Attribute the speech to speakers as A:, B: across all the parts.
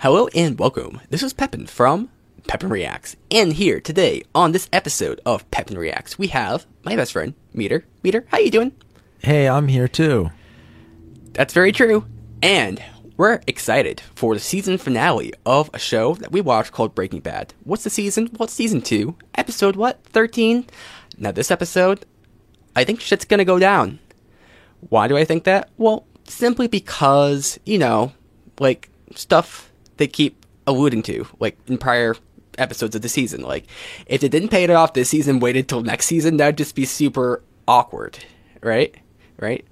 A: Hello and welcome. This is Pepin from Pepin Reacts. And here today on this episode of Pepin Reacts, we have my best friend, Meader. Meader, how you doing?
B: Hey, I'm here too.
A: That's very true. And we're excited for the season finale of a show that we watched called Breaking Bad. What's the season? What's season 2? Episode what? 13? Now this episode, I think shit's gonna go down. Why do I think that? Well, simply because, you know, like stuff they keep alluding to, like in prior episodes of the season. Like, if they didn't pay it off this season, waited till next season, that'd just be super awkward, right? Right?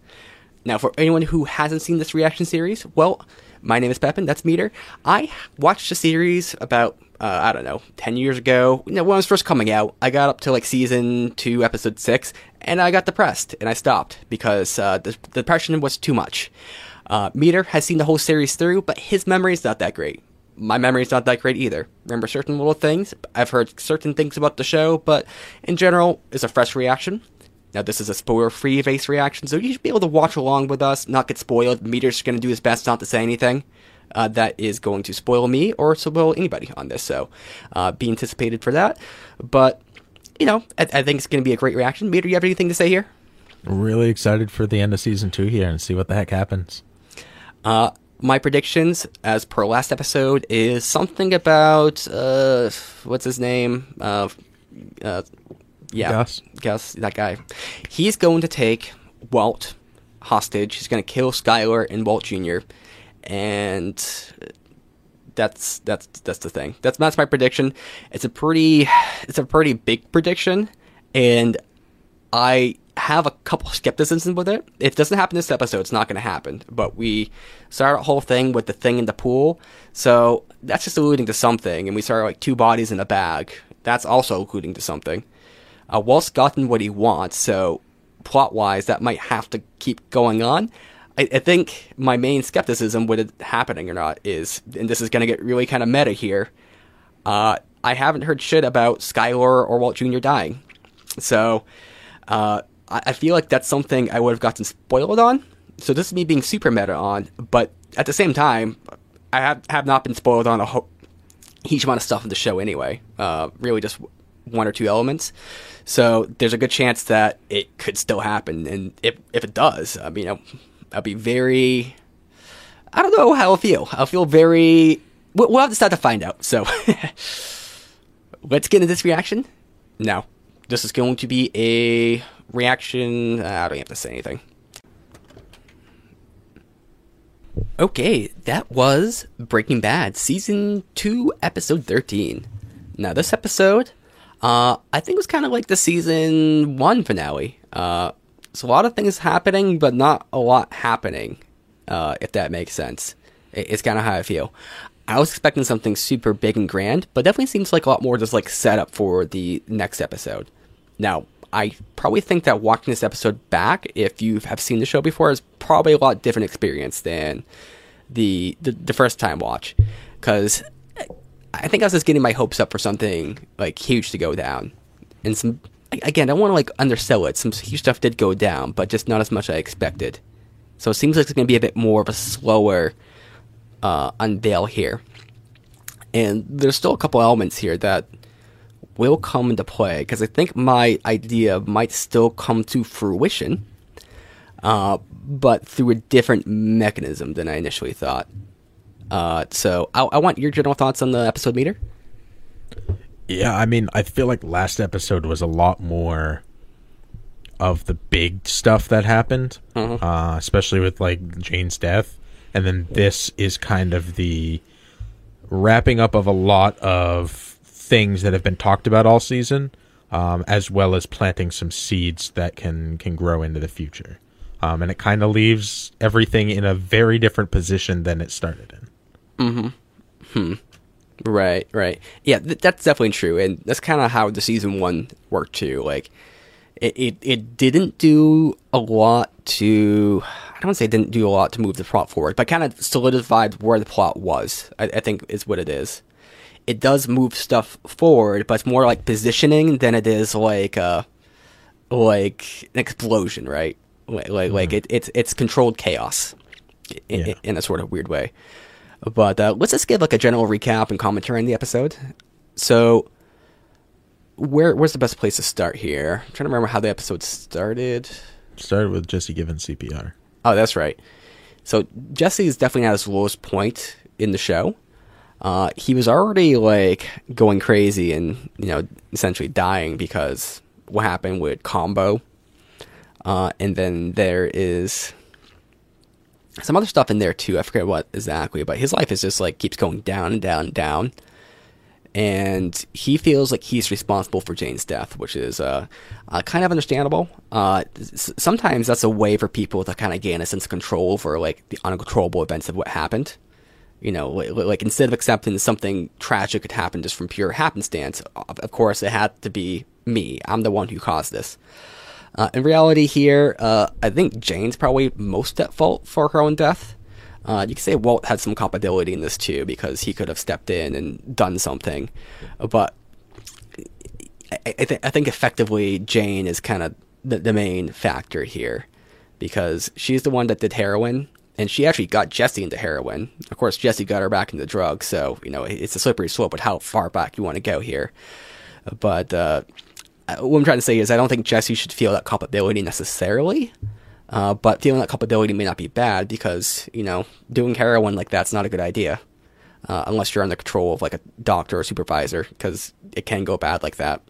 A: Now, for anyone who hasn't seen this reaction series, well, my name is Pepin, that's Meader. I watched the series about, uh, I don't know, 10 years ago, you know, when it was first coming out. I got up to like season 2, episode 6, and I got depressed, and I stopped because uh, the, the depression was too much. Uh, Meader has seen the whole series through, but his memory is not that great. My memory's not that great either. Remember certain little things. I've heard certain things about the show, but in general, it's a fresh reaction. Now, this is a spoiler free face reaction, so you should be able to watch along with us, not get spoiled. Meader's going to do his best not to say anything uh, that is going to spoil me or spoil anybody on this, so uh, be anticipated for that. But, you know, I, I think it's going to be a great reaction. Meader, you have anything to say here?
B: Really excited for the end of season two here and see what the heck happens.
A: Uh, my predictions, as per last episode, is something about uh, what's his name? Uh, uh, yeah,
B: Gus.
A: Gus, that guy. He's going to take Walt hostage. He's going to kill Skyler and Walt Jr. And that's that's that's the thing. That's that's my prediction. It's a pretty it's a pretty big prediction, and I have a couple skepticism with it. If it doesn't happen this episode, it's not going to happen. But we started a whole thing with the thing in the pool, so that's just alluding to something. And we started like two bodies in a bag. That's also alluding to something. Uh, Walt's gotten what he wants, so plot wise, that might have to keep going on. I, I think my main skepticism with it happening or not is, and this is going to get really kind of meta here. Uh, I haven't heard shit about Skyler or Walt Jr. dying, so uh, I, I feel like that's something I would have gotten spoiled on. So this is me being super meta on, but at the same time, I have have not been spoiled on a ho- huge amount of stuff in the show anyway. Uh, really, just one or two elements. So there's a good chance that it could still happen, and if if it does, I mean, I'll, I'll be very. I don't know how I'll feel. I'll feel very. We'll, we'll have to start to find out. So let's get into this reaction. Now, this is going to be a reaction. Uh, I don't have to say anything. Okay, that was Breaking Bad, Season 2, Episode 13. Now, this episode, uh, I think was kind of like the Season 1 finale. Uh, so a lot of things happening, but not a lot happening, uh, if that makes sense. It- It's kind of how I feel. I was expecting something super big and grand, but definitely seems like a lot more just like setup for the next episode. Now, I probably think that watching this episode back, if you have seen the show before, is probably a lot different experience than the the, the first time watch, because I think I was just getting my hopes up for something like huge to go down, and some again I want to like undersell it. Some huge stuff did go down, but just not as much as I expected. So it seems like it's going to be a bit more of a slower uh, unveil here, and there's still a couple elements here that will come into play because I think my idea might still come to fruition, uh, but through a different mechanism than I initially thought. Uh, so I, I want your general thoughts on the episode Meader.
B: Yeah, I mean, I feel like last episode was a lot more of the big stuff that happened, uh, especially with like Jane's death, and then this is kind of the wrapping up of a lot of things that have been talked about all season, um, as well as planting some seeds that can can grow into the future. Um, and it kind of leaves everything in a very different position than it started in. Hmm. Hmm.
A: Right, right. Yeah, th- that's definitely true, and that's kind of how the season one worked too. Like, it, it it didn't do a lot to. I don't say didn't do a lot to move the plot forward, but kind of solidified where the plot was. I, I think is what it is. It does move stuff forward, but it's more like positioning than it is like uh like an explosion, right? Like like, like it, it's it's controlled chaos in,
B: Yeah.
A: in a sort of weird way. But uh, let's just give like a general recap and commentary on the episode. So, where where's the best place to start here? I'm trying to remember how the episode started.
B: Started with Jesse giving CPR.
A: Oh, that's right. So Jesse is definitely at his lowest point in the show. Uh, he was already like going crazy and you know essentially dying because what happened with Combo, uh, and then there is some other stuff in there too. I forget what exactly, but his life is just like keeps going down and down and down. And he feels like he's responsible for Jane's death, which is uh, uh, kind of understandable. Uh, sometimes that's a way for people to kind of gain a sense of control over like the uncontrollable events of what happened. You know, like, instead of accepting something tragic could happen just from pure happenstance, of of course it had to be me. I'm the one who caused this. Uh, in reality, here, uh, I think Jane's probably most at fault for her own death. Uh, you could say Walt had some culpability in this too because he could have stepped in and done something, but I, I, th- I think effectively Jane is kind of the, the main factor here because she's the one that did heroin and she actually got Jesse into heroin. Of course, Jesse got her back into drugs, so you know it's a slippery slope with how far back you want to go here. But uh, what I'm trying to say is, I don't think Jesse should feel that culpability necessarily. Uh, but feeling that culpability may not be bad because you know doing heroin like that's not a good idea, uh, unless you're under control of like a doctor or supervisor, because it can go bad like that.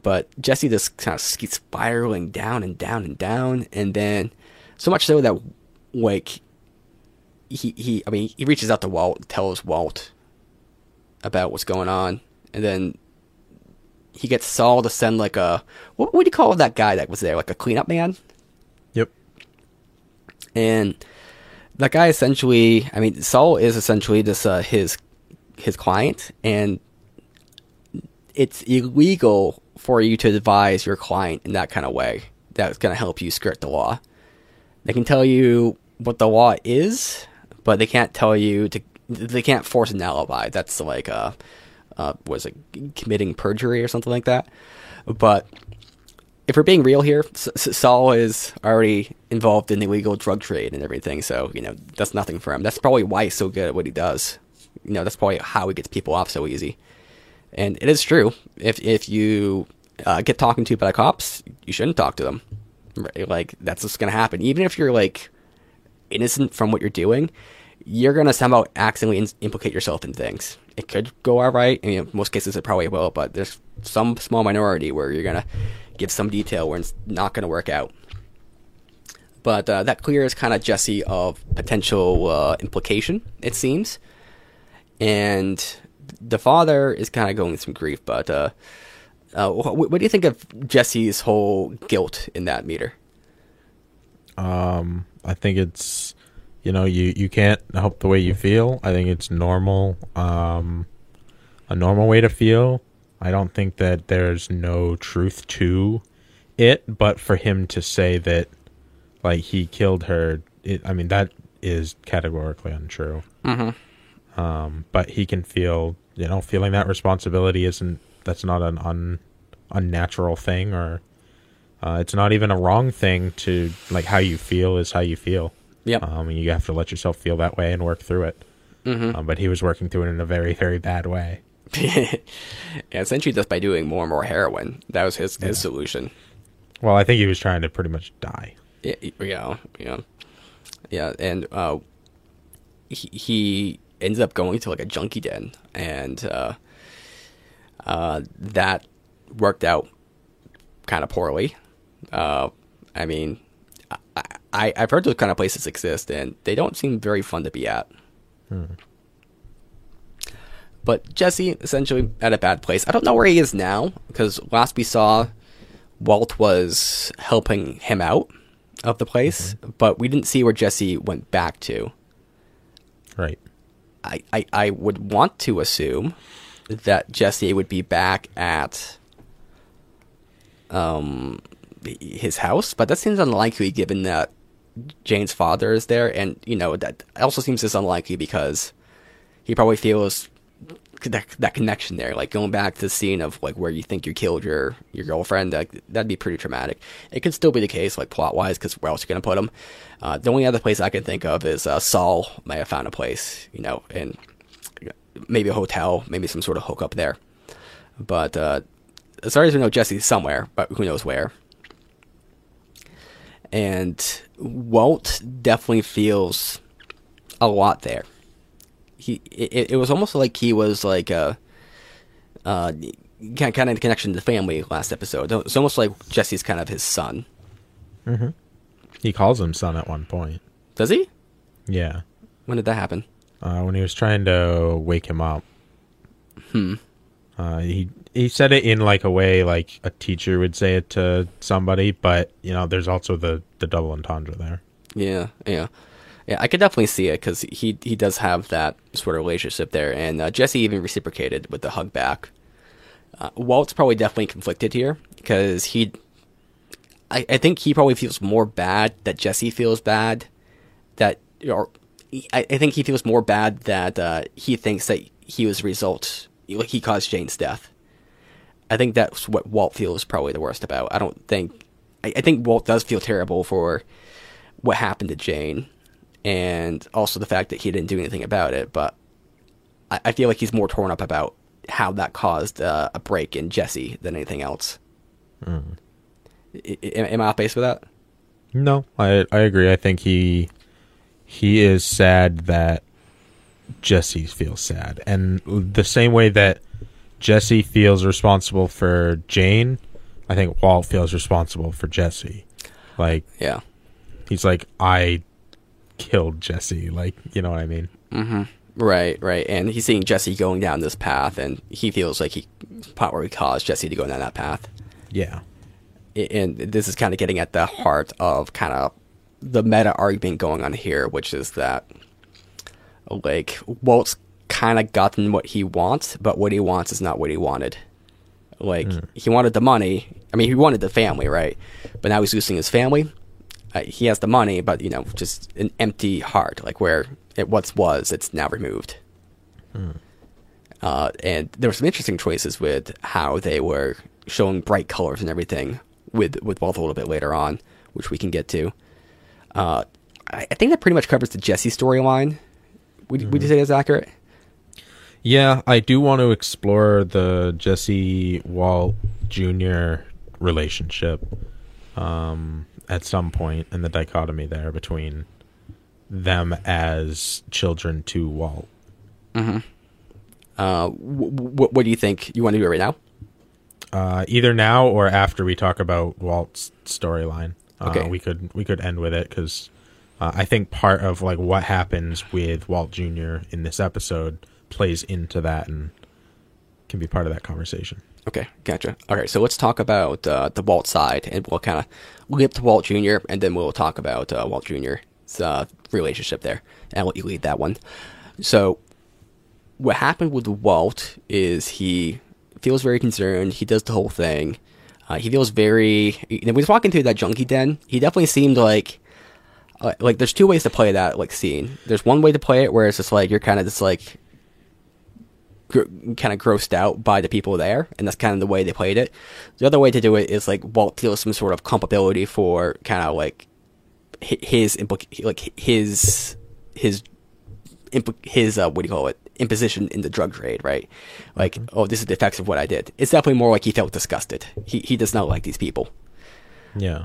A: But Jesse just kind of keeps spiraling down and down and down, and then so much so that like he he I mean he reaches out to Walt, tells Walt about what's going on, and then he gets Saul to send like a what would you call that guy that was there, like a cleanup man?
B: Yep.
A: And that guy essentially, I mean, Saul is essentially just uh, his his client, and it's illegal for you to advise your client in that kind of way. That's going to help you skirt the law. They can tell you what the law is, but they can't tell you to. They can't force an alibi. That's like a, uh, was it committing perjury or something like that. But if we're being real here, Saul is already involved in the illegal drug trade and everything. So you know that's nothing for him. That's probably why he's so good at what he does. You know that's probably how he gets people off so easy. And it is true. If if you uh, get talking to by cops, you shouldn't talk to them. Right? Like that's what's gonna happen. Even if you're like innocent from what you're doing, you're gonna somehow accidentally in- implicate yourself in things. It could go all right. I mean, in most cases it probably will, but there's some small minority where you're gonna give some detail where it's not gonna work out. But uh, that clears kind of Jesse of potential uh, implication, it seems. And the father is kind of going through some grief, but uh, uh, wh- what do you think of Jesse's whole guilt in that Meader?
B: Um, I think it's, you know, you you can't help the way you feel. I think it's normal, um, a normal way to feel. I don't think that there's no truth to it, but for him to say that, like he killed her, it, I mean that is categorically untrue.
A: Mm-hmm.
B: Um, but he can feel, you know, feeling that responsibility isn't that's not an un, unnatural thing or uh, it's not even a wrong thing to like how you feel is how you feel.
A: Yeah.
B: Um, and you have to let yourself feel that way and work through it.
A: Mm-hmm.
B: Um, but he was working through it in a very, very bad way.
A: yeah, essentially just by doing more and more heroin. That was his, his solution.
B: Well, I think he was trying to pretty much die.
A: Yeah, yeah, yeah, yeah. And uh, he, he ends up going to like a junkie den, and uh, uh, that worked out kind of poorly. Uh, I mean, I, I I've heard those kind of places exist, and they don't seem very fun to be at. But Jesse essentially at a bad place. I don't know where he is now because last we saw, Walt was helping him out of the place, but we didn't see where Jesse went back to.
B: Right.
A: I, I, I would want to assume that Jesse would be back at um his house, but that seems unlikely given that Jane's father is there, and you know that also seems as unlikely because he probably feels that that connection there, like going back to the scene of like where you think you killed your your girlfriend, like, that'd be pretty traumatic. It could still be the case, like plot wise, because where else are you gonna put him? Uh, the only other place I can think of is uh, Saul may have found a place, you know, and maybe a hotel, maybe some sort of hookup there. But uh, as far as we know, Jesse's somewhere, but who knows where. And Walt definitely feels a lot there. He it, it was almost like he was like a uh, kind kind of in connection to the family last episode. It's almost like Jesse's kind of his son.
B: He calls him son at one point.
A: Does he?
B: Yeah.
A: When did that happen?
B: Uh, when he was trying to wake him up.
A: Hmm.
B: Uh, he he said it in like a way like a teacher would say it to somebody, but you know, there's also the the double entendre there.
A: Yeah, yeah, yeah. I could definitely see it because he he does have that sort of relationship there, and uh, Jesse even reciprocated with the hug back. Uh, Walt's probably definitely conflicted here because he, I, I think he probably feels more bad that Jesse feels bad, that or I, I think he feels more bad that uh, he thinks that he was the result, like he caused Jane's death. I think that's what Walt feels probably the worst about. I don't think, I, I think Walt does feel terrible for what happened to Jane, and also the fact that he didn't do anything about it. But I, I feel like he's more torn up about how that caused uh, a break in Jesse than anything else. I- I- am I off base with that?
B: No, I I agree. I think he he is sad that Jesse feels sad, and the same way that Jesse feels responsible for Jane, I think Walt feels responsible for Jesse. Like
A: Yeah.
B: he's like, I killed Jesse. Like you know what I mean? Mm-hmm.
A: Right, right. And he's seeing Jesse going down this path, and he feels like he probably caused Jesse to go down that path.
B: Yeah.
A: And this is kind of getting at the heart of kind of the meta argument going on here, which is that like Walt's kind of gotten what he wants, but what he wants is not what he wanted. Like he wanted the money. I mean, he wanted the family, right? But now he's losing his family. Uh, he has the money, but you know, just an empty heart, like where it once was, it's now removed. Uh, and there were some interesting choices with how they were showing bright colors and everything with with Walt a little bit later on, which we can get to. Uh, I, I think that pretty much covers the Jesse storyline. Would, would you say that's accurate?
B: Yeah, I do want to explore the Jesse Walt Jr. relationship um, at some point and the dichotomy there between them as children to Walt.
A: Uh, w- w- what do you think? You want to do it right now?
B: Uh, either now or after we talk about Walt's storyline. Uh,
A: Okay.
B: we could we could end with it because uh, I think part of like what happens with Walt Jr. in this episode plays into that and can be part of that conversation.
A: Okay, gotcha. All right, so let's talk about uh, the Walt side, and we'll kind of leap to Walt Jr., and then we'll talk about uh, Walt Jr.'s uh, relationship there, and I'll let you lead that one. So, what happened with Walt is he feels very concerned. He does the whole thing. Uh, he feels very. When he was walking through that junkie den, he definitely seemed like. Uh, like, there's two ways to play that like scene. There's one way to play it where it's just like you're kind of just like gr- kind of grossed out by the people there, and that's kind of the way they played it. The other way to do it is like Walt feels some sort of culpability for kind of like his implic- like his his impl- his uh, what do you call it imposition in the drug trade, right? Like, oh, this is the effects of what I did. It's definitely more like he felt disgusted. He he does not like these people,
B: Yeah.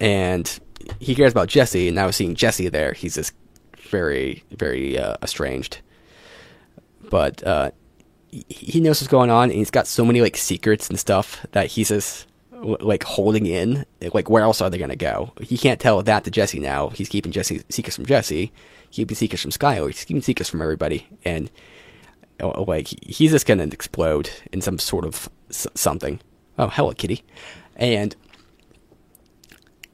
A: and he cares about Jesse. And now seeing Jesse there, he's just very very uh, estranged. But uh, he- knows what's going on, and he's got so many like secrets and stuff that he's just like holding in. Like, where else are they gonna go? He can't tell that to Jesse now. He's keeping Jesse secrets from Jesse, keeping secrets from Skyler, he's keeping secrets from everybody, and uh, like he's just gonna explode in some sort of s- something. Oh, hello, kitty, and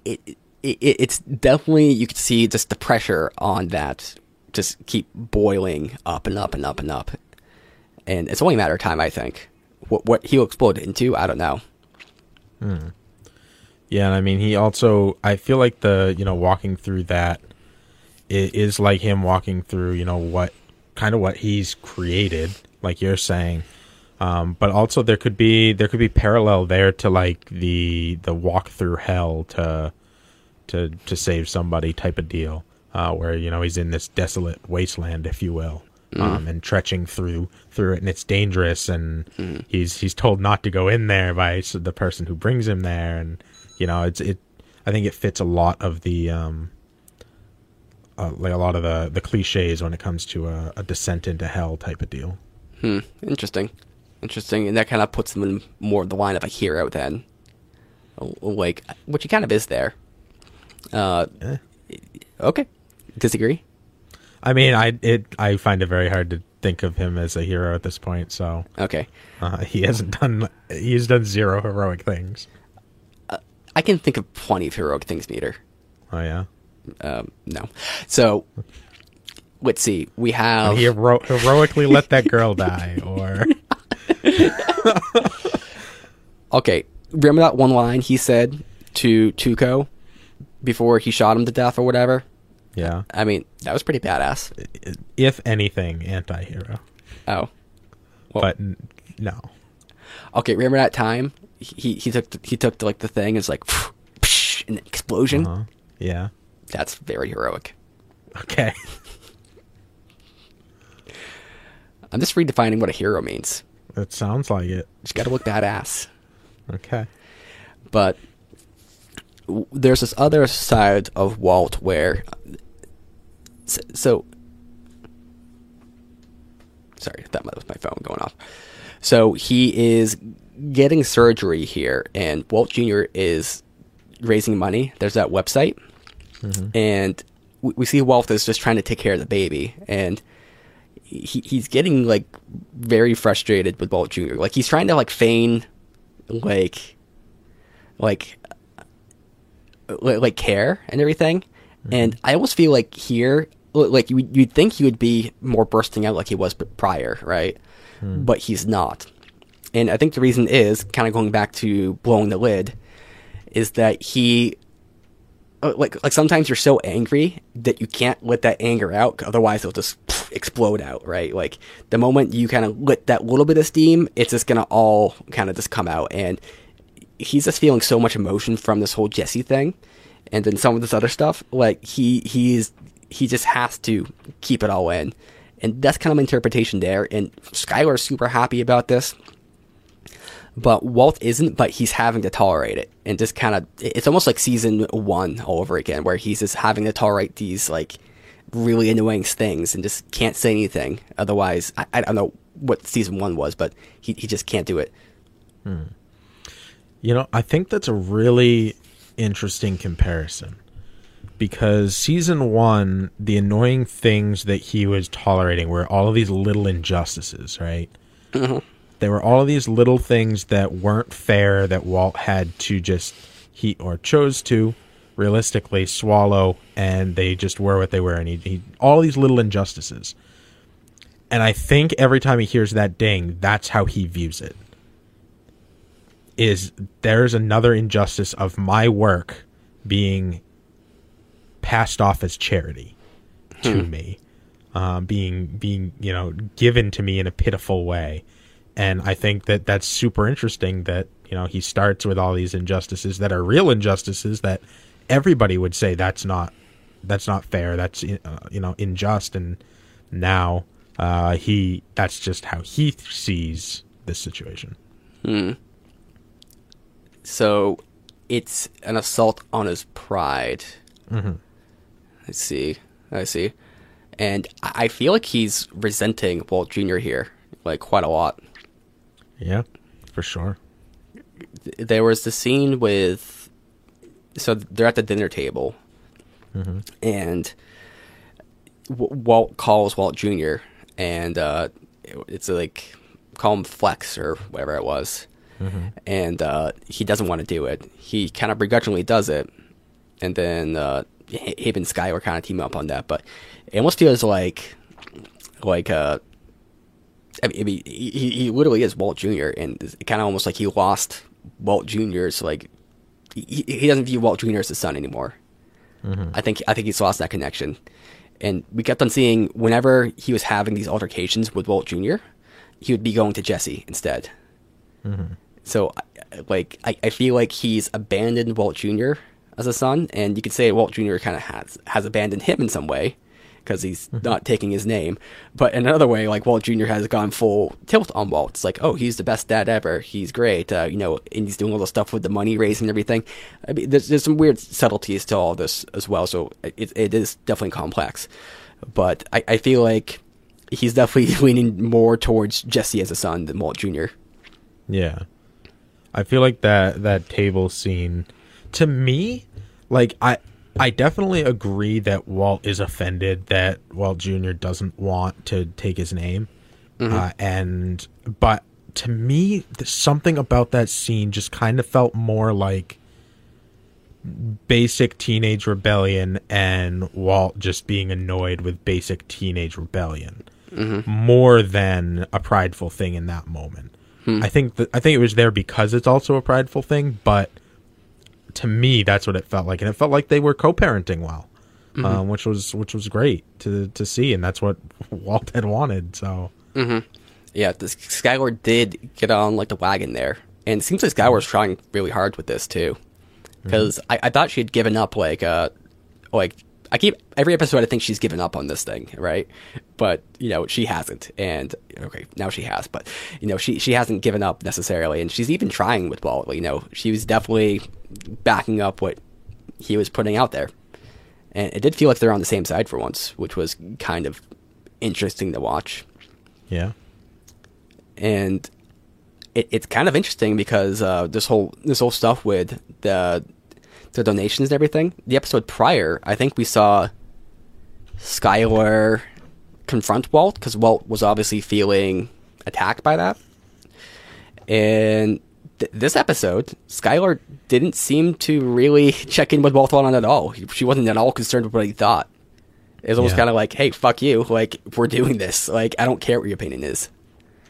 A: it, it it's definitely you can see just the pressure on that just keep boiling up and up and up and up and it's only a matter of time i think what what he'll explode into i don't know
B: Yeah, and I mean, he also, I feel like the, you know, walking through that i- is like him walking through, you know, what kind of what he's created like you're saying. Um, but also there could be there could be parallel there to like the the walk through hell to to to save somebody type of deal, uh, where you know he's in this desolate wasteland, if you will, um, and trekking through through it, and it's dangerous, and he's he's told not to go in there by the person who brings him there, and you know it's it. I think it fits a lot of the um, uh, like a lot of the the cliches when it comes to a, a descent into hell type of deal.
A: Hmm. Interesting. Interesting. And that kind of puts him in more of the line of a hero then. Like, which he kind of is there. Uh,
B: Eh.
A: okay. Disagree?
B: I mean, I it I find it very hard to think of him as a hero at this point. So
A: Okay.
B: uh, he hasn't done he's done zero heroic things.
A: I can think of plenty of heroic things, Meader.
B: Oh yeah,
A: Um, no. So, let's see. We have.
B: he hero- heroically let that girl die, or
A: Okay. Remember that one line he said to Tuco before he shot him to death or whatever?
B: Yeah,
A: I mean, that was pretty badass.
B: if anything, anti-hero.
A: Oh. Well-
B: but n- no,
A: Okay, remember that time he he took the, he took the, like the thing and it's like an explosion.
B: uh, yeah,
A: That's very heroic.
B: okay,
A: I'm just redefining what a hero means.
B: it sounds like it.
A: Just got to look badass.
B: Okay,
A: But w- there's this other side of Walt where so, so sorry, that was my phone going off. So he is getting surgery here, and Walt Jr. is raising money. There's that website, mm-hmm. and we, we see Walt is just trying to take care of the baby, and he he's getting like very frustrated with Walt Jr. Like he's trying to like feign like like like care and everything. And I almost feel like here, like you, you'd think he would be more bursting out like he was prior, right? But he's not. And I think the reason is kind of going back to blowing the lid, is that he, uh, like, like sometimes you're so angry that you can't let that anger out, otherwise it'll just explode out, right? Like the moment you kind of let that little bit of steam, it's just gonna all kind of just come out, and he's just feeling so much emotion from this whole Jesse thing, and then some of this other stuff. Like he he's he just has to keep it all in, and that's kind of my interpretation there. And Skyler is super happy about this, but Walt isn't. But he's having to tolerate it, and just kind of it's almost like season one all over again, where he's just having to tolerate these like really annoying things and just can't say anything. Otherwise, I, I don't know what season one was, but he he just can't do it. Hmm.
B: You know, I think that's a really interesting comparison because season one, the annoying things that he was tolerating were all of these little injustices, right? Mm-hmm. There were all of these little things that weren't fair that Walt had to just, he or chose to realistically swallow, and they just were what they were. And he, he all these little injustices. And I think every time he hears that ding, that's how he views it is there's another injustice of my work being passed off as charity to me um, being being you know given to me in a pitiful way. And i think that that's super interesting that you know he starts with all these injustices that are real injustices that everybody would say that's not that's not fair that's uh, you know unjust. And now uh, he that's just how he sees this situation
A: So it's an assault on his pride.
B: Mm-hmm.
A: I see. I see. And I feel like he's resenting Walt Jr. here, like quite a lot.
B: Yeah, for sure.
A: There was the scene with, so they're at the dinner table, and Walt calls Walt Jr. and uh, it's like call him Flex or whatever it was, and uh, he doesn't want to do it. He kind of begrudgingly does it, and then uh, him and Sky were kind of team up on that. But it almost feels like like uh, I mean, he, he literally is Walt Jr. and it's kind of almost like he lost Walt Jr.'s like he, he doesn't view Walt Jr. as his son anymore. I think I think he's lost that connection, and we kept on seeing whenever he was having these altercations with Walt Jr. he would be going to Jesse instead. So, I- like, I, I feel like he's abandoned Walt Jr. as a son, and you could say Walt Jr. kind of has has abandoned him in some way because he's not taking his name. But in another way, like Walt Jr. has gone full tilt on Walt. It's like, oh, he's the best dad ever. He's great. Uh, you know, and he's doing all the stuff with the money raising and everything. I mean, there's there's some weird subtleties to all this as well. So it it is definitely complex. But I, I feel like he's definitely leaning more towards Jesse as a son than Walt Jr.
B: Yeah. I feel like that that table scene to me like I I definitely agree that Walt is offended that Walt Jr. doesn't want to take his name. Uh, and but to me something about that scene just kind of felt more like basic teenage rebellion and Walt just being annoyed with basic teenage rebellion more than a prideful thing in that moment. I think that I think it was there because it's also a prideful thing, but to me that's what it felt like, and it felt like they were co-parenting well, um, which was which was great to to see, and that's what Walt had wanted. So.
A: Yeah, this Skyler did get on like the wagon there, and it seems like Skyler's trying really hard with this too, because I, I thought she had given up. Like, uh, like I keep every episode I think she's given up on this thing, right? But you know she hasn't, and okay, now she has, but you know she she hasn't given up necessarily, and she's even trying with Walt. You know, she was definitely backing up what he was putting out there, and it did feel like they're on the same side for once, which was kind of interesting to watch.
B: Yeah,
A: and it, it's kind of interesting because uh, this whole this whole stuff with the the donations and everything. The episode prior, I think we saw Skyler confront Walt because Walt was obviously feeling attacked by that, and th- this episode, Skyler didn't seem to really check in with Walt on it at all. She wasn't at all concerned with what he thought. It was almost
B: Yeah.
A: kind of like, "Hey, fuck you! Like we're doing this. Like I don't care what your opinion is."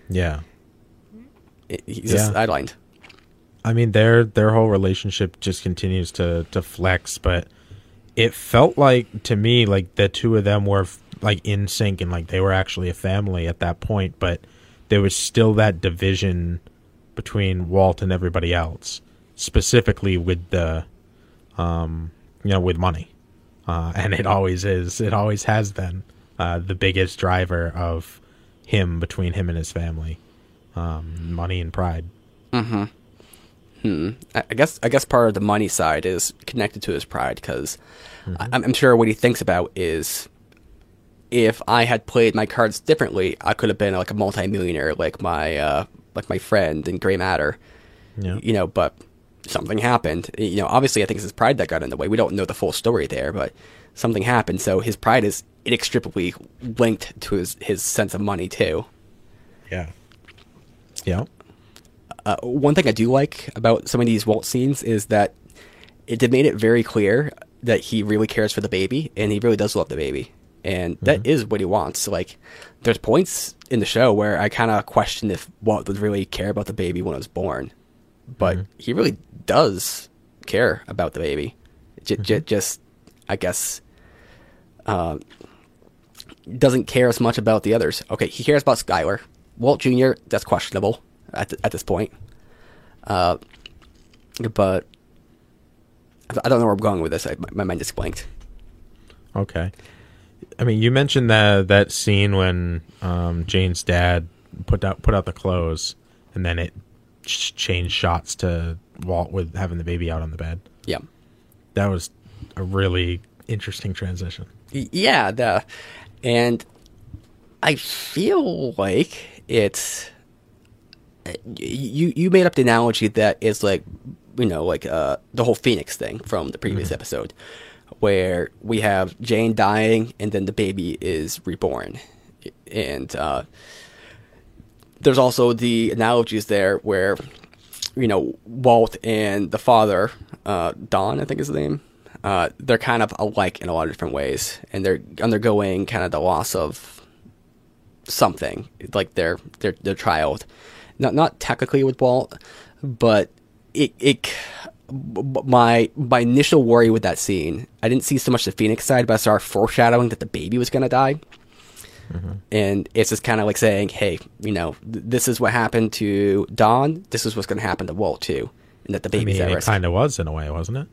B: yeah.
A: It- he's just
B: Yeah.
A: sidelined.
B: I mean their their whole relationship just continues to to flex, but it felt like to me like the two of them were like in sync and like they were actually a family at that point, but there was still that division between Walt and everybody else, specifically with the um you know with money. Uh and it always is. It always has been uh the biggest driver of him between him and his family. Um money and pride.
A: I I guess I guess part of the money side is connected to his pride because I'm, I'm sure what he thinks about is if I had played my cards differently, I could have been like a multimillionaire, like my uh, like my friend in Gray Matter.
B: Yeah.
A: You know, but something happened. You know, obviously, I think it's his pride that got in the way. We don't know the full story there, but something happened. So his pride is inextricably linked to his his sense of money too.
B: Yeah. Yeah.
A: Uh, one thing I do like about some of these Walt scenes is that it made it very clear that he really cares for the baby and he really does love the baby, and that is what he wants. Like, there's points in the show where I kind of question if Walt would really care about the baby when it was born, but he really does care about the baby. J- j- just, I guess, uh, doesn't care as much about the others. Okay, he cares about Skyler. Walt Jr., that's questionable at, th- at this point. Uh, but I don't know where I'm going with this. I, my, my mind just blanked.
B: Okay. I mean, you mentioned that that scene when um, Jane's dad put out put out the clothes, and then it ch- changed shots to Walt with having the baby out on the bed.
A: Yeah.
B: That was a really interesting transition.
A: Yeah, the and I feel like it's you you made up the analogy that is like you know like uh the whole Phoenix thing from the previous episode where we have Jane dying and then the baby is reborn. And uh there's also the analogies there where you know Walt and the father uh Don I think is the name uh they're kind of alike in a lot of different ways. And they're undergoing kind of the loss of something like their their their child not not technically with Walt but it it my my initial worry with that scene I didn't see so much the Phoenix side but I saw foreshadowing that the baby was going to die And it's just kind of like saying, hey, you know, th- this is what happened to Don. This is what's going to happen to Walt too, and that the
B: I mean, it kind of was in a way, wasn't it?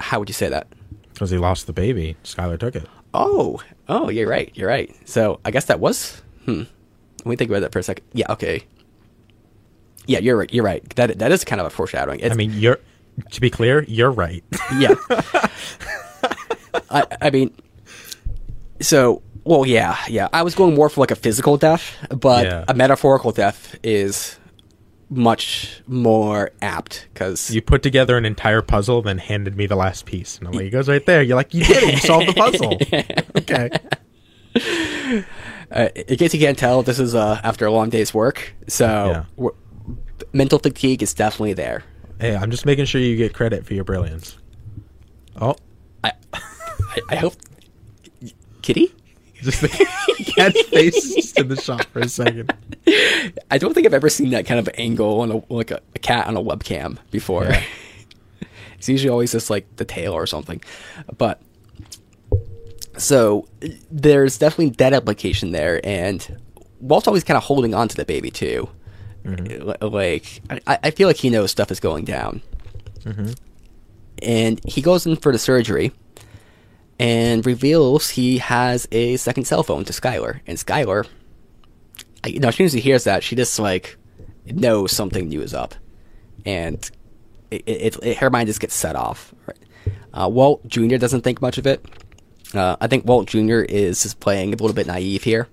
A: How would you say that?
B: Because he lost the baby. Skyler took it.
A: Oh, oh, you're right. You're right. So I guess that was. Hmm. Let me think about that for a second. Yeah. Okay. Yeah, you're right. You're right. That that is kind of a foreshadowing. It's,
B: I mean, you're to be clear, you're right.
A: yeah. I I mean, so well, yeah, yeah. I was going more for like a physical death, but
B: Yeah.
A: a metaphorical death is much more apt because
B: you put together an entire puzzle, then handed me the last piece, and I'm like, "It goes right there." You're like, "You did it. You solved the puzzle." okay.
A: Uh, in case you can't tell, this is uh, after a long day's work, so
B: Yeah.
A: mental fatigue is definitely there.
B: Hey, I'm just making sure you get credit for your brilliance. Oh,
A: I, I, I hope. Kitty?
B: just the cat's face just in the shot for a second.
A: I don't think I've ever seen that kind of angle on a like a, a cat on a webcam before.
B: Yeah.
A: it's usually always just like the tail or something. But so there's definitely that application there, and Walt's always kind of holding on to the baby too. Li- Like I, I feel like he knows stuff is going down, and he goes in for the surgery. And reveals he has a second cell phone to Skyler, and Skyler I- you know, as soon as he hears that, she just like knows something new is up, and it, it, it her mind just gets set off. Right? Uh, Walt Jr. doesn't think much of it. Uh, I think Walt Jr. is just playing a little bit naive here.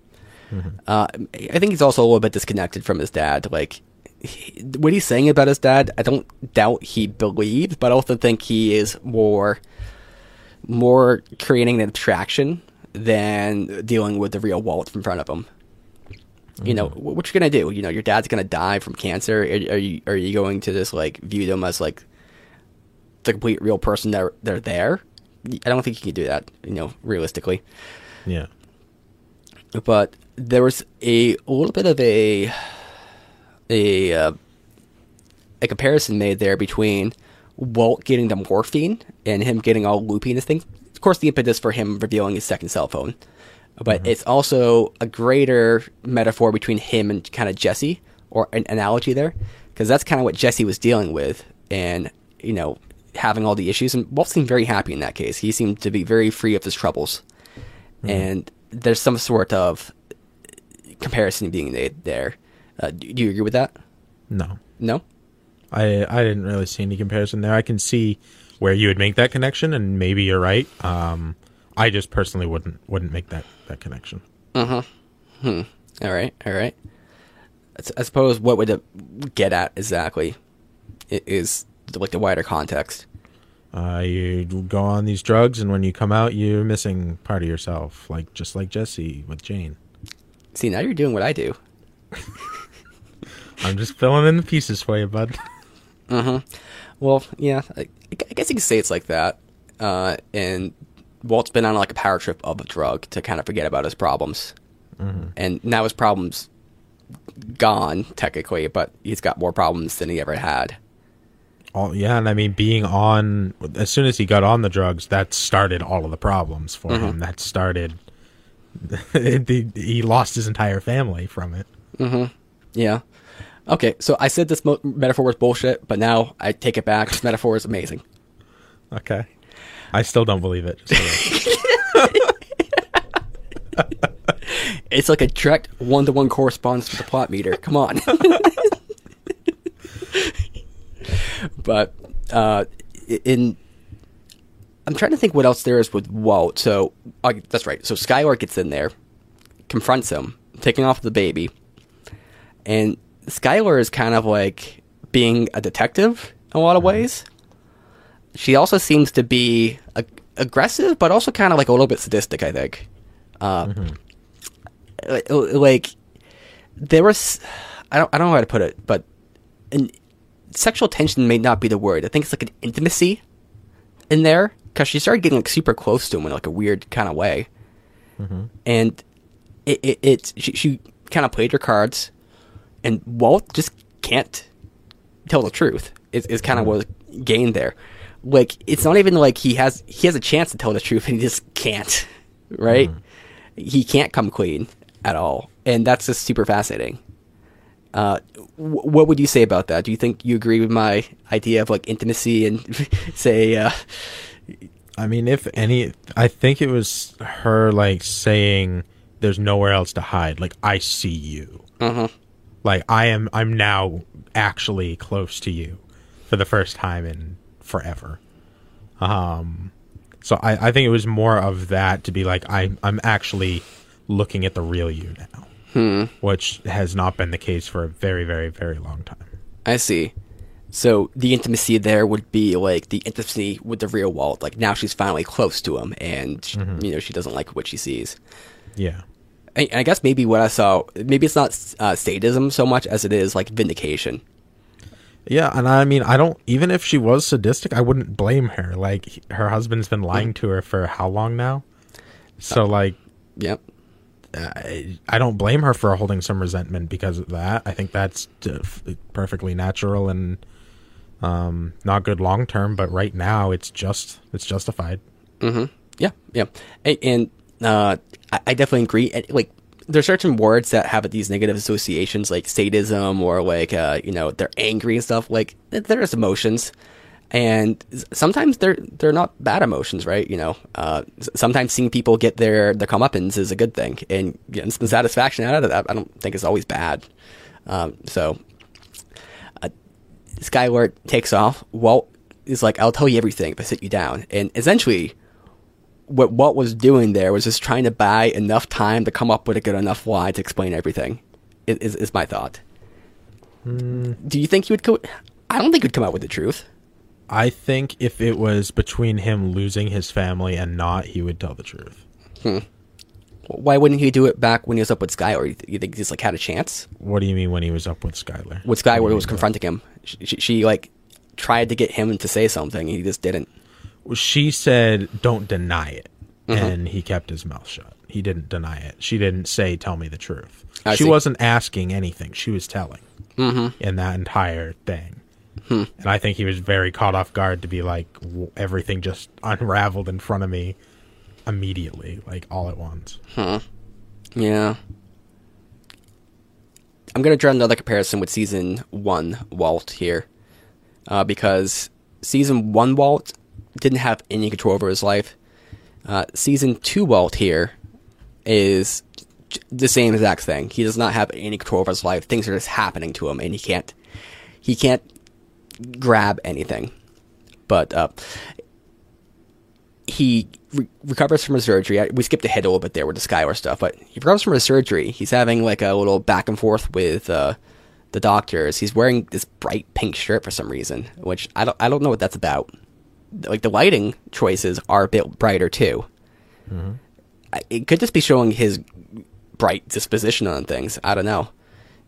A: Uh, I think he's also a little bit disconnected from his dad. Like he, what he's saying about his dad, I don't doubt he believes, but I also think he is more more creating an abstraction than dealing with the real Walt in front of him you know wh- what you're gonna do you know your dad's gonna die from cancer are, are you are you going to just like view them as like the complete real person that they're there i don't think you can do that you know realistically
B: Yeah.
A: but there was a, a little bit of a a uh, a comparison made there between Walt getting the morphine and him getting all loopy in his thing. Of course, the impetus for him revealing his second cell phone, but it's also a greater metaphor between him and kind of Jesse, or an analogy there, because that's kind of what Jesse was dealing with, and you know having all the issues. And Walt seemed very happy in that case. He seemed to be very free of his troubles, and there's some sort of comparison being made there. Uh, do do you agree with that?
B: No.
A: No.
B: I I didn't really see any comparison there. I can see where you would make that connection, and maybe you're right. Um, I just personally wouldn't wouldn't make that that connection. Uh huh. Hmm.
A: All right. All right. I suppose what would it get at exactly is like the wider context.
B: Uh, you go on these drugs, and when you come out, you're missing part of yourself, like just like Jesse with Jane.
A: See, now you're doing what I do.
B: I'm just filling in the pieces for you, bud.
A: Well, yeah, I, I guess you could say it's like that. Uh, and Walt's been on like a power trip of a drug to kind of forget about his problems, and now his problems gone technically, but he's got more problems than he ever had.
B: All, yeah, and I mean, being on as soon as he got on the drugs, that started all of the problems for him. That started. he, he lost his entire family from it. Hmm.
A: Yeah. Okay, so I said this mo- metaphor was bullshit, but now I take it back. This metaphor is amazing.
B: Okay, I still don't believe it.
A: It's like a direct one to one correspondence with the plot Meader. Come on. but uh, in I'm trying to think what else there is with Walt. So uh, that's right. So Skyler gets in there, confronts him, taking off the baby, and Skyler is kind of like being a detective in a lot of ways. She also seems to be a- aggressive, but also kind of like a little bit sadistic. I think. Uh, like- like there was I don't I don't know how to put it, but an, sexual tension may not be the word. I think it's like an intimacy in there because she started getting like super close to him in like a weird kind of way, mm-hmm. and it it, it she, she kind of played her cards, and Walt just can't tell the truth. Is is kind of mm-hmm. what was gained there. Like it's not even like he has he has a chance to tell the truth and he just can't, right? Mm-hmm. he can't come clean at all, and that's just super fascinating. Uh, wh- what would you say about that? Do you think you agree with my idea of like intimacy and say, uh,
B: I mean, if any, I think it was her like saying, "There's nowhere else to hide." Like I see you.
A: uh-huh.
B: Like I am. I'm now actually close to you for the first time in forever. Um, so I, I think it was more of that to be like I I'm actually looking at the real you now, Mm-hmm. which has not been the case for a very very very long time.
A: I see. So the intimacy there would be like the intimacy with the real Walt. Like now she's finally close to him, and sh you know she doesn't like what she sees.
B: Yeah.
A: I, I guess maybe what I saw, maybe it's not uh, sadism so much as it is like vindication.
B: Yeah, and I mean, I don't. Even if she was sadistic, I wouldn't blame her. Like her husband's been lying to her for how long now? So uh, like,
A: Yep.
B: I, I don't blame her for holding some resentment because of that. I think that's perfectly natural and um, not good long term. But right now, it's just it's justified.
A: Yeah, yeah, and uh, I definitely agree. Like, there's certain words that have these negative associations, like sadism or like uh, you know they're angry and stuff. Like, th- there's emotions, and sometimes they're they're not bad emotions, right? You know, uh, sometimes seeing people get their their comeuppance is a good thing, and getting some satisfaction out of that, I don't think is always bad. Um, so, uh, takes off. Walt is like, "I'll tell you everything if I sit you down," and essentially what Walt was doing there was just trying to buy enough time to come up with a good enough why to explain everything. Is is my thought. Do you think he would go? I don't think he'd come out with the truth.
B: I think if it was between him losing his family and not, he would tell the truth.
A: Why wouldn't he do it back when he was up with Skyler? You, th- you think he just like had a chance?
B: What do you mean when he was up with Skyler?
A: With Skyler was confronting him. She, she, she like tried to get him to say something, he just didn't.
B: she said don't deny it and he kept his mouth shut he didn't deny it she didn't say tell me the truth
A: I
B: she
A: see.
B: wasn't asking anything she was telling mm-hmm. in that entire thing and i think he was very caught off guard to be like w- everything just unraveled in front of me immediately like all at once
A: Yeah. I'm gonna draw another comparison with season one Walt here, uh, because season one Walt didn't have any control over his life. Uh, season two Walt here is the same exact thing. He does not have any control over his life. Things are just happening to him, and he can't he can't grab anything. But uh, he re- recovers from his surgery. I, we skipped ahead a little bit there with the Skyler stuff, but he recovers from his surgery. He's having like a little back and forth with uh, the doctors. He's wearing this bright pink shirt for some reason, which I don't I don't know what that's about. Like the lighting choices are a bit brighter too. I- It could just be showing his bright disposition on things. I don't know.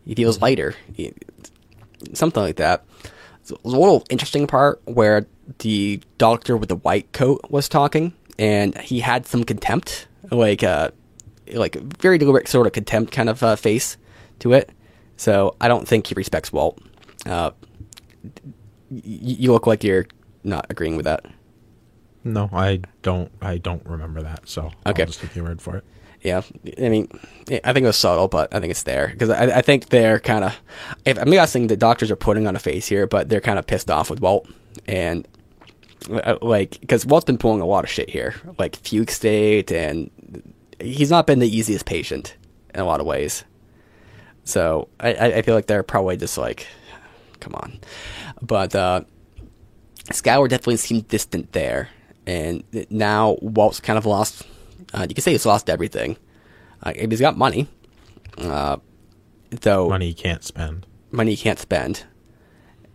A: He feels lighter, He- something like that. Was a little interesting part where the doctor with the white coat was talking, and he had some contempt, like uh, like very deliberate sort of contempt kind of uh, face to it. So I don't think he respects Walt. Uh, y- you look like you're not agreeing with that.
B: no i don't i don't remember that so
A: Okay.
B: i'll just take your word for it
A: Yeah, I mean, I think it was subtle, but I think it's there because I, I think they're kind of. I'm guessing the doctors are putting on a face here, but they're kind of pissed off with Walt and uh, like because Walt's been pulling a lot of shit here, like fugue state, and he's not been the easiest patient in a lot of ways. So I, I I feel like they're probably just like, come on, but uh, Skyler definitely seemed distant there, and now Walt's kind of lost. Uh, you can say he's lost everything. Uh, he's got money, uh, though
B: money he can't spend
A: money he can't spend,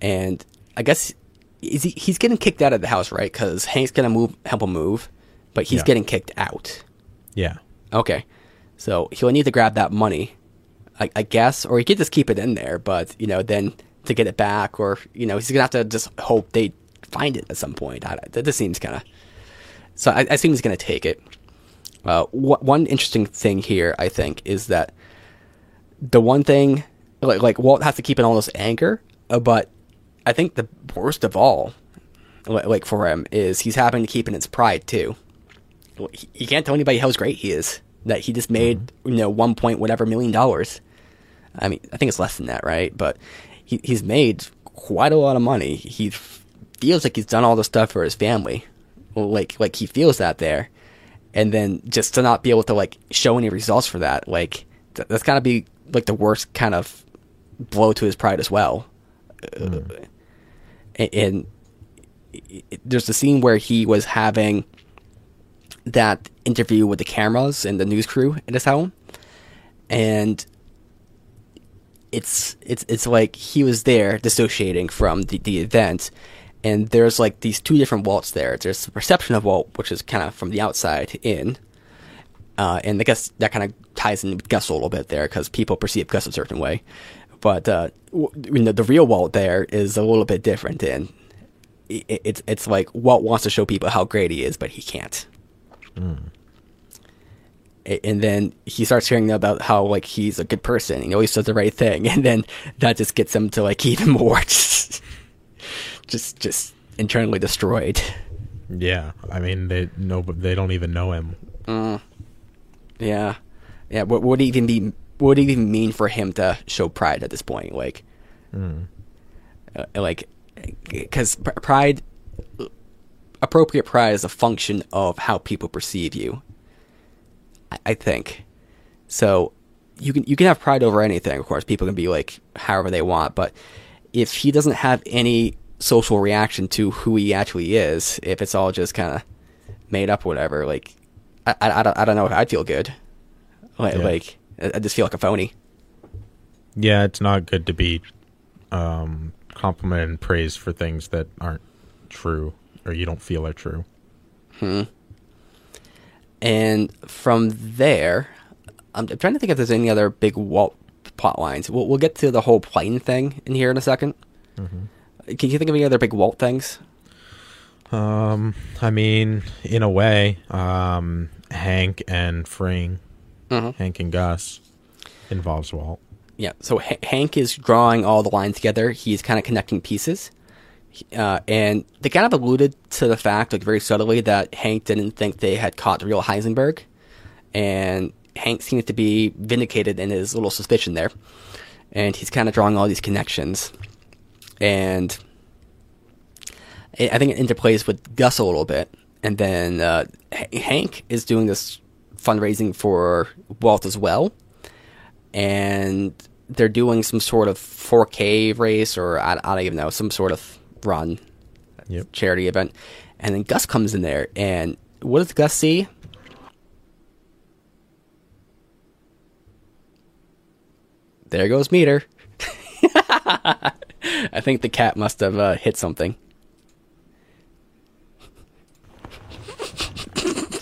A: and I guess is he, he's getting kicked out of the house, right? Because Hank's gonna move, help him move, but he's
B: Yeah.
A: getting kicked out.
B: yeah
A: Okay, so he'll need to grab that money, I, I guess, or he could just keep it in there. But you know, then to get it back, or you know, he's gonna have to just hope they find it at some point. I, that just seems kind of. So I, I assume he's gonna take it. Uh, wh- one interesting thing here, I think, is that the one thing, like, like Walt has to keep in all this anger, uh, but I think the worst of all, li- like for him, is he's having to keep in his pride too. He- He can't tell anybody how great he is. that he just made you know one point whatever million dollars. I mean, I think it's less than that, right? But he he's made quite a lot of money. He feels like he's done all the stuff for his family, like like he feels that there, and then just to not be able to like show any results for that, like th- that's gotta be like the worst kind of blow to his pride as well. Uh, and, and it- there's the scene where he was having that interview with the cameras and the news crew in his home, and it's it's it's like he was there dissociating from the, the event, and there's like these two different Walts there. There's the perception of Walt, which is kind of from the outside in, uh, and I guess that kind of ties in with Gus a little bit there because people perceive Gus a certain way. But uh, w- you know, the real Walt there is a little bit different, and it's it's like Walt wants to show people how great he is, but he can't. A- And then he starts hearing about how like he's a good person, he always does the right thing, and then that just gets him to like even more just just internally destroyed.
B: Yeah, I mean they no, they don't even know him.
A: Yeah, yeah. What would even be? What would it even mean for him to show pride at this point? Like, uh, like, because pride, appropriate pride is a function of how people perceive you. I, I think. So, you can you can have pride over anything. Of course, people can be like however they want, but if he doesn't have any social reaction to who he actually is, if it's all just kind of made up, whatever, like I, I, I don't I don't know if I'd feel good. Like,
B: Yeah.
A: like I just feel like a phony.
B: Yeah, it's not good to be um, complimented and praised for things that aren't true or you don't feel are true.
A: hmm And from there, I'm, trying to think if there's any other big Walt plot lines. We'll, we'll get to the whole plane thing in here in a 2nd Can you think of any other big Walt things?
B: Um, I mean, in a way, um, Hank and Fring,
A: Mhm.
B: Hank and Gus, involves Walt.
A: Yeah. So H- Hank is drawing all the lines together. He's kind of connecting pieces. Uh, and they kind of alluded to the fact, like very subtly, that Hank didn't think they had caught the real Heisenberg. And Hank seems to be vindicated in his little suspicion there. And he's kind of drawing all these connections. And I think it interplays with Gus a little bit. And then uh, H- Hank is doing this fundraising for Walt as well and they're doing some sort of 4K race or I, I don't even know, some sort of run
B: Yep.
A: charity event. And then Gus comes in there, and what does Gus see? There goes Meader. I think the cat must have uh, hit something.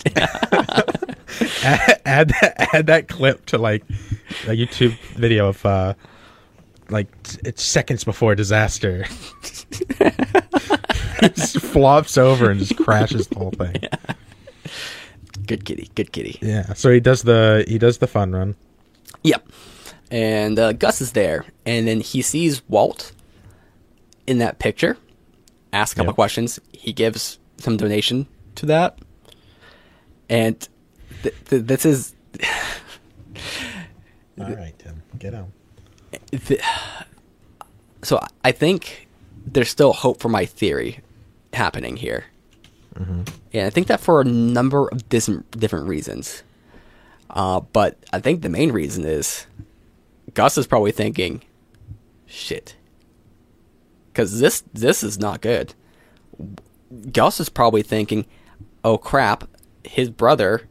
B: add, add that, add that clip to like a YouTube video of uh, like it's seconds before disaster. just flops over and just crashes the whole thing. Yeah.
A: Good kitty, good kitty.
B: Yeah. So he does the he does the fun run.
A: Yep. And uh, Gus is there, and then he sees Walt in that picture. Asks a couple
B: Yep.
A: questions. He gives some donation to that, and th- th- this is
B: All right, Tim, get out.
A: th- so. I think there's still hope for my theory happening here, and I think that for a number of dis- different reasons. Uh, but I think the main reason is Gus is probably thinking, "Shit," because this this is not good. Gus is probably thinking, "Oh crap, his brother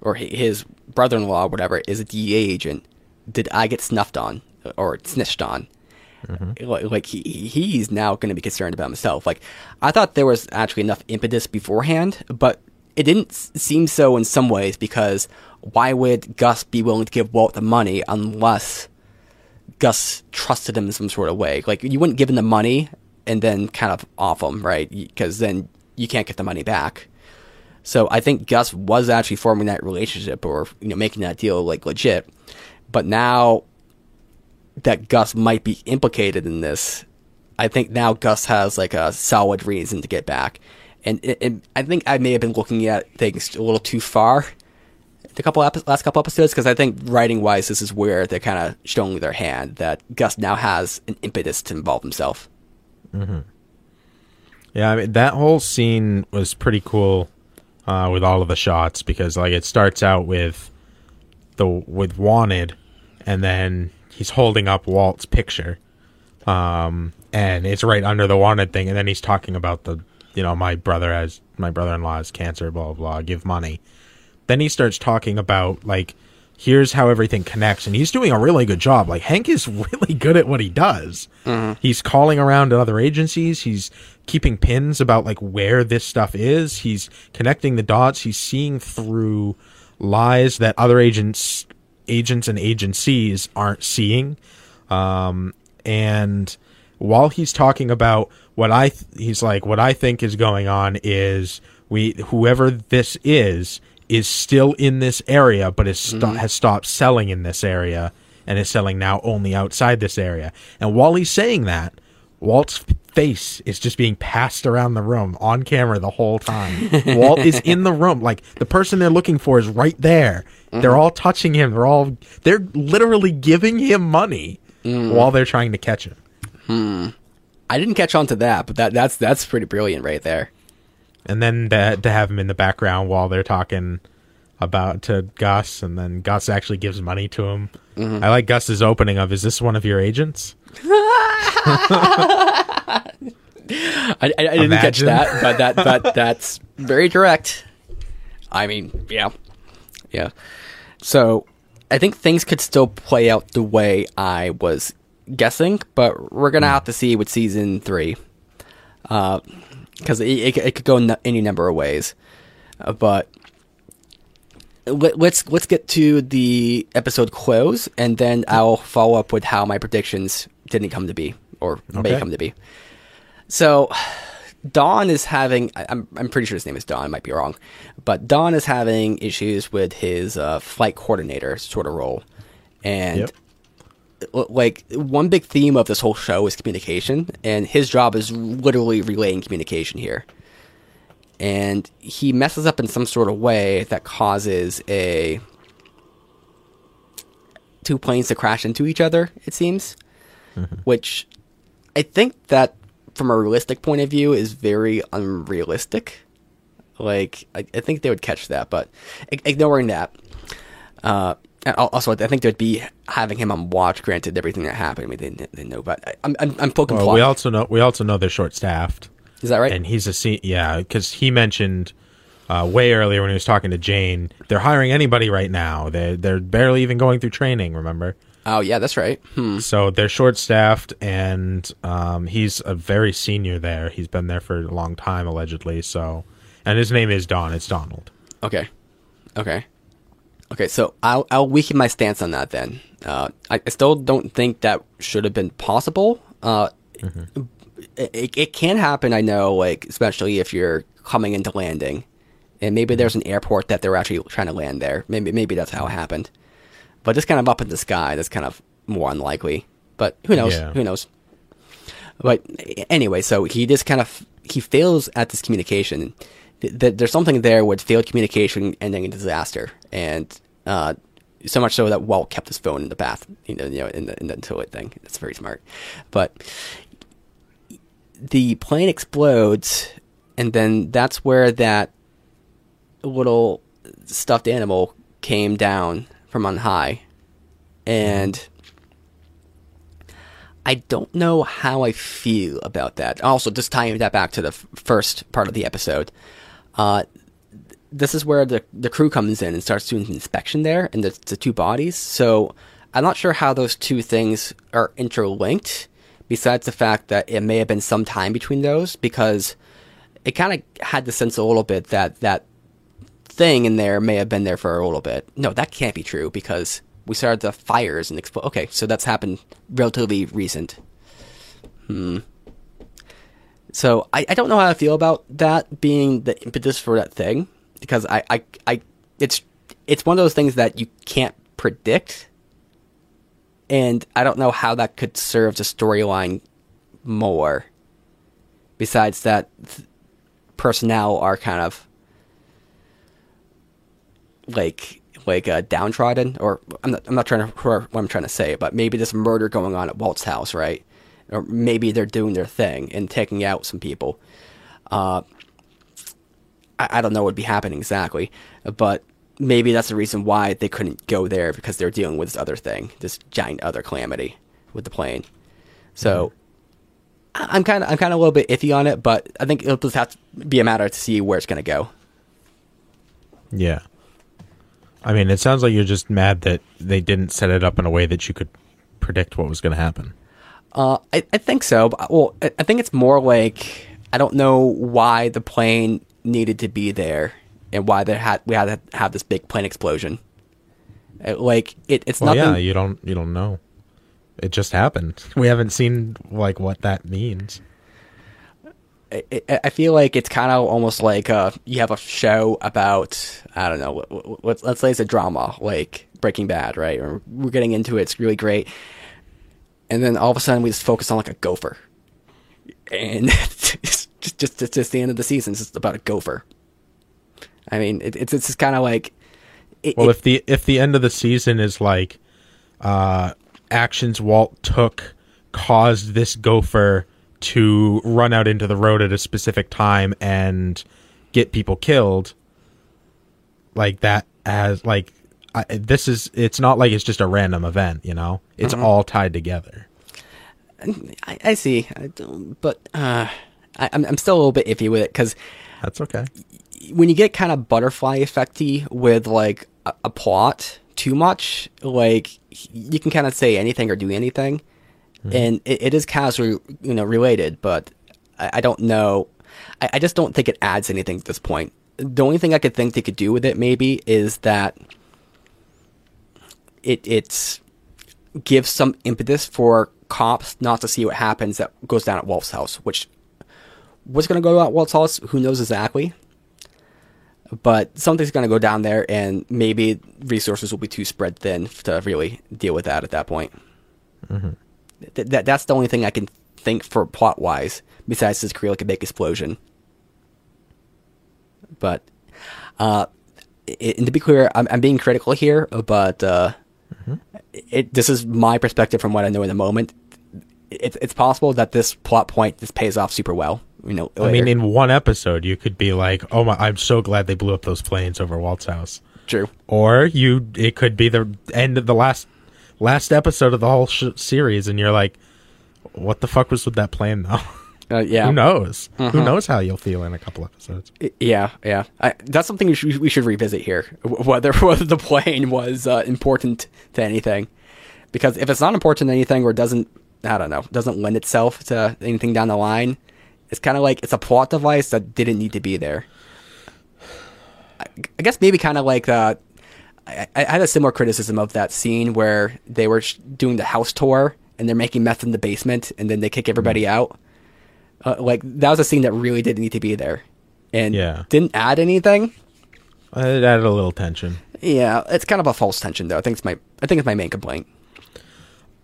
A: or his brother-in-law, whatever, is a DEA agent. Did I get snuffed on or snitched on?" Mm-hmm. Like, like he he's now going to be concerned about himself. Like I thought there was actually enough impetus beforehand, but it didn't seem so in some ways because why would Gus be willing to give Walt the money unless Gus trusted him in some sort of way? Like you wouldn't give him the money and then kind of off him, right? Because then you can't get the money back. So I think Gus was actually forming that relationship or you know making that deal like legit. But now that Gus might be implicated in this, I think now Gus has like a solid reason to get back. And it, I think I may have been looking at things a little too far the couple epi- last couple episodes because I think writing wise, this is where they're kind of showing their hand that Gus now has an impetus to involve himself.
B: Yeah, I mean that whole scene was pretty cool uh, with all of the shots because like it starts out with the with wanted, and then he's holding up Walt's picture, um, and it's right under the wanted thing, and then he's talking about the you know my brother has my brother-in-law has cancer, blah blah blah, give money. Then he starts talking about like here's how everything connects and he's doing a really good job. Like hank is really good at what he does. He's calling around to other agencies. He's keeping pins about like where this stuff is. He's connecting the dots. He's seeing through lies that other agents agents and agencies aren't seeing. Um and while he's talking about what I th- he's like what I think is going on is we whoever this is is still in this area but is sto- mm-hmm. has stopped selling in this area and is selling now only outside this area. And while he's saying that, Walt's face is just being passed around the room on camera the whole time. Walt is in the room like the person they're looking for is right there. They're mm-hmm. all touching him. They're all they're literally giving him money mm. while they're trying to catch him. Hmm.
A: I didn't catch on to that, but that that's that's pretty brilliant right there.
B: And then to, to have him in the background while they're talking about to Gus, and then Gus actually gives money to him. Mm-hmm. I like Gus's opening of, "Is this one of your agents?"
A: I, I, I didn't catch that, but that but that's very direct. I mean, yeah, yeah. So I think things could still play out the way I was guessing, but we're gonna hmm. have to see with season three, uh, because it, it, it could go in any number of ways. Uh, but let, let's let's get to the episode close, and then I'll follow up with how my predictions didn't come to be or may come to be. So, Don is having. I'm I'm pretty sure his name is Don. I might be wrong, but Don is having issues with his uh, flight coordinator sort of role, and
B: Yep.
A: L- like one big theme of this whole show is communication, and his job is literally relaying communication here. And he messes up in some sort of way that causes a two planes to crash into each other. It seems, which I think that from a realistic point of view is very unrealistic. Like I, I think they would catch that, but ignoring that, uh, and also I think they'd be having him on watch. Granted, everything that happened, I mean, they, they know, but I'm I'm, I'm poking
B: Well,
A: plot.
B: we also know we also know they're short staffed,
A: is that right?
B: and he's a se- yeah because he mentioned uh, way earlier when he was talking to Jane, they're hiring anybody right now. They they're barely even going through training. Remember.
A: oh yeah, that's right. Hmm.
B: So they're short staffed, and um, he's a very senior there. He's been there for a long time, allegedly. So, and his name is Don. It's Donald.
A: Okay. Okay. Okay, so I'll I'll weaken my stance on that then. Uh, I, still don't think that should have been possible. Uh, it, it can happen, I know, like especially if you're coming into landing, and maybe there's an airport that they're actually trying to land there. Maybe maybe that's how it happened. But just kind of up in the sky, that's kind of more unlikely. But who knows?
B: Yeah.
A: Who knows? But anyway, so he just kind of he fails at this communication. Th- th- There's something there with failed communication ending in disaster, and uh, so much so that Walt kept his phone in the bath, you know, you know, in the in the toilet thing. That's very smart. But the plane explodes, and then that's where that little stuffed animal came down from on high, and I don't know how I feel about that. Also, just tying that back to the f- first part of the episode, uh, this is where the the crew comes in and starts doing inspection there, and the, the two bodies. So I'm not sure how those two things are interlinked. Besides the fact that it may have been some time between those, because it kind of had the sense a little bit that that thing in there may have been there for a little bit. No, that can't be true because we started the fires and expl- Okay, so that's happened relatively recent. Hmm. So I, I don't know how I feel about that being the impetus for that thing because I, I, I it's it's one of those things that you can't predict, and I don't know how that could serve the storyline more. Besides that, th- personnel are kind of like like uh, downtrodden, or I'm not, I'm not trying to what I'm trying to say, but maybe there's murder going on at Walt's house, right? Or maybe they're doing their thing and taking out some people. Uh, I, I don't know what would be happening exactly, but maybe that's the reason why they couldn't go there because they're dealing with this other thing, this giant other calamity with the plane. So I- I'm kind of I'm kind of a little bit iffy on it, but I think it'll just have to be a matter to see where it's going to go.
B: Yeah. I mean, it sounds like you're just mad that they didn't set it up in a way that you could predict what was going to happen.
A: Uh, I, I think so. But, well, I, I think it's more like I don't know why the plane needed to be there and why they had we had to have this big plane explosion. Uh, Like it, it's
B: Well,
A: nothing.
B: yeah, you don't you don't know. It just happened. We haven't seen like what that means.
A: I, feel like it's kind of almost like uh, you have a show about I don't know. What, what, what- let's say it's a drama like Breaking Bad, right? Or we're getting into it. It's really great, and then all of a sudden we just focus on like a gopher, and it's just just just, just the end of the season. It's just about a gopher. I mean, it, it's it's just kind of like. It,
B: Well,
A: it-
B: if the if the end of the season is like uh actions Walt took caused this gopher to run out into the road at a specific time and get people killed like that as like I, this is it's not like it's just a random event, you know. It's all tied together.
A: I, I see, I don't- but uh, I, I'm I'm still a little bit iffy with it because
B: That's okay.
A: when you get kind of butterfly effecty with like a, a plot too much, like you can kind of say anything or do anything, and it, it is casually you know related, but I, I don't know. I, I just don't think it adds anything at this point. The only thing I could think they could do with it maybe is that it it's gives some impetus for cops not to see what happens that goes down at Wolf's house, which what's going to go at Walt's house, who knows exactly. But something's going to go down there, and maybe resources will be too spread thin to really deal with that at that point. Th- that that's the only thing I can think for plot wise, besides just create like a big explosion. But, uh, and to be clear, I'm, I'm being critical here, but uh, it this is my perspective from what I know in the moment. It, it's possible that this plot point just pays off super well. You know,
B: I mean, in one episode, you could be like, "Oh my, I'm so glad they blew up those planes over Walt's house,"
A: true.
B: or you, it could be the end of the last last episode of the whole sh- series, and you're like, "What the fuck was with that plane, though?"
A: Uh, yeah,
B: Who knows? Who knows how you'll feel in a couple episodes?
A: Yeah, yeah. I, that's something we should, we should revisit here. Whether whether the plane was uh, important to anything, because if it's not important to anything or doesn't, I don't know, doesn't lend itself to anything down the line, it's kind of like it's a plot device that didn't need to be there. I, I guess maybe kind of like uh, I, I had a similar criticism of that scene where they were sh- doing the house tour and they're making meth in the basement and then they kick everybody out. Uh, like that was a scene that really didn't need to be there, and
B: Yeah.
A: didn't add anything.
B: Uh, It added a little tension.
A: Yeah, it's kind of a false tension though. I think it's my I think it's my main complaint.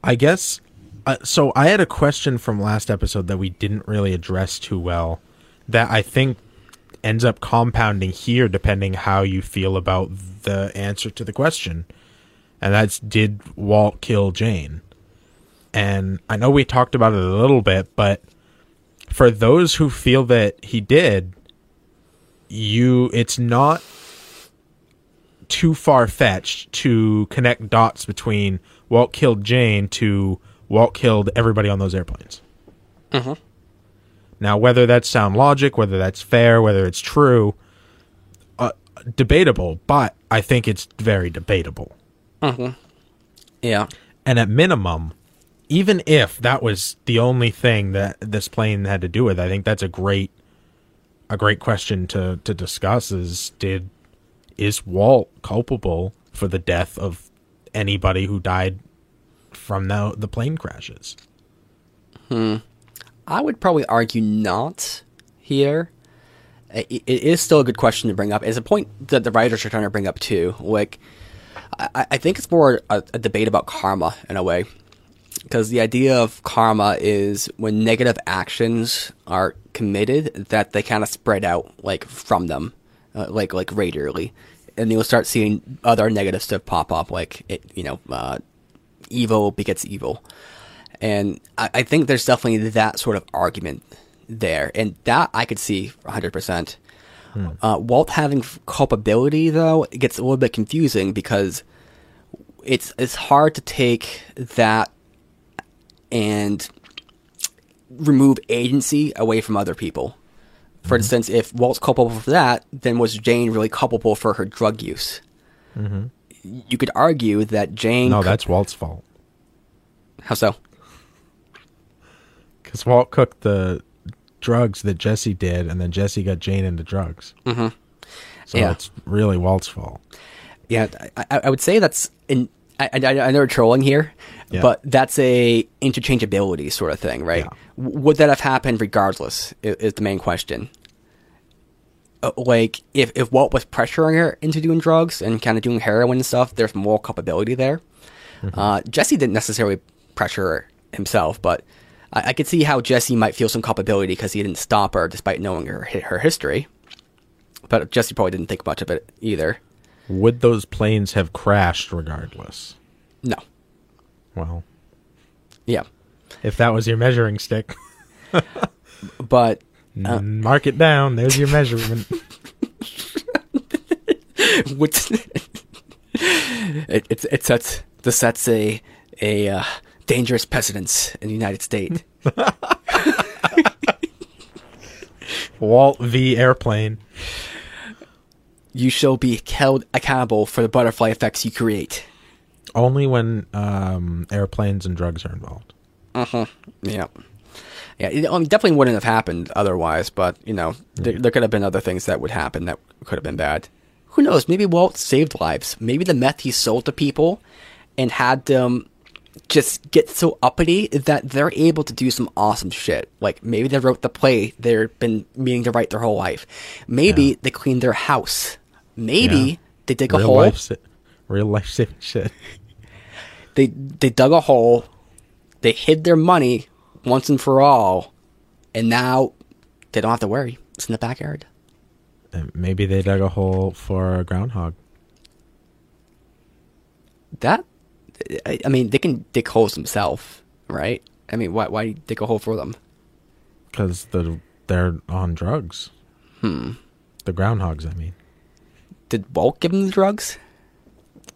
B: I guess. Uh, so I had a question from last episode that we didn't really address too well, that I think ends up compounding here, depending how you feel about the answer to the question, and that's did Walt kill Jane? And I know we talked about it a little bit, but for those who feel that he did, you it's not too far fetched to connect dots between Walt killed Jane to Walt killed everybody on those airplanes. Now, whether that's sound logic, whether that's fair, whether it's true, uh, debatable, but I think it's very debatable.
A: Yeah,
B: And at minimum, even if that was the only thing that this plane had to do with, I think that's a great a great question to to discuss is did is Walt culpable for the death of anybody who died from the the plane crashes? Hmm.
A: I would probably argue not here. It is still a good question to bring up. It's a point that the writers are trying to bring up too. Like, I, think it's more a debate about karma in a way, because the idea of karma is when negative actions are committed, that they kind of spread out like from them, uh, like like radially. and you'll start seeing other negative stuff pop up, like it, you know, uh, evil begets evil, and I, I think there's definitely that sort of argument there, and that I could see 100. percent uh, Walt having culpability though it gets a little bit confusing because it's it's hard to take that and remove agency away from other people. For instance, if Walt's culpable for that, then was Jane really culpable for her drug use? You could argue that Jane.
B: No, that's Walt's fault.
A: how so?
B: Because Walt cooked the drugs that Jesse did, and then Jesse got Jane into drugs. Mm-hmm. So
A: Yeah.
B: it's really Walt's fault.
A: Yeah, I, I I would say that's in. I, I, I know we're trolling here,
B: Yeah.
A: but that's a interchangeability sort of thing, right?
B: Yeah.
A: Would that have happened regardless? Is, is the main question. Uh, like, if if Walt was pressuring her into doing drugs and kind of doing heroin and stuff, there's more culpability there.
B: Mm-hmm.
A: Uh, Jesse didn't necessarily pressure himself, but I, I could see how Jesse might feel some culpability because he didn't stop her despite knowing her her history. But Jesse probably didn't think much of it either.
B: Would those planes have crashed regardless?
A: No.
B: Well,
A: Yeah.
B: if that was your measuring stick,
A: But
B: mark it down. There's your measurement.
A: what's it, it's it sets this sets a a uh, dangerous precedence in the United States.
B: Walt v. Airplane.
A: you shall be held accountable for the butterfly effects you create.
B: Only when um, airplanes and drugs are involved.
A: Yeah. Yeah, it um, definitely wouldn't have happened otherwise, but, you know, there, there could have been other things that would happen that could have been bad. Who knows? Maybe Walt saved lives. Maybe the meth he sold to people and had them just get so uppity that they're able to do some awesome shit. Like, maybe they wrote the play they've been meaning to write their whole life. Maybe
B: Yeah.
A: they cleaned their house. Maybe
B: Yeah.
A: they dig a
B: Real
A: hole.
B: life, real life saving shit.
A: They they dug a hole, they hid their money once and for all, and now they don't have to worry. It's in the backyard.
B: And maybe they dug a hole for a groundhog.
A: That, I, I mean, they can dig holes themselves, right? I mean, why why dig a hole for them?
B: Because the, they're on drugs. Hmm. The groundhogs, I mean.
A: Did Walt give them the drugs?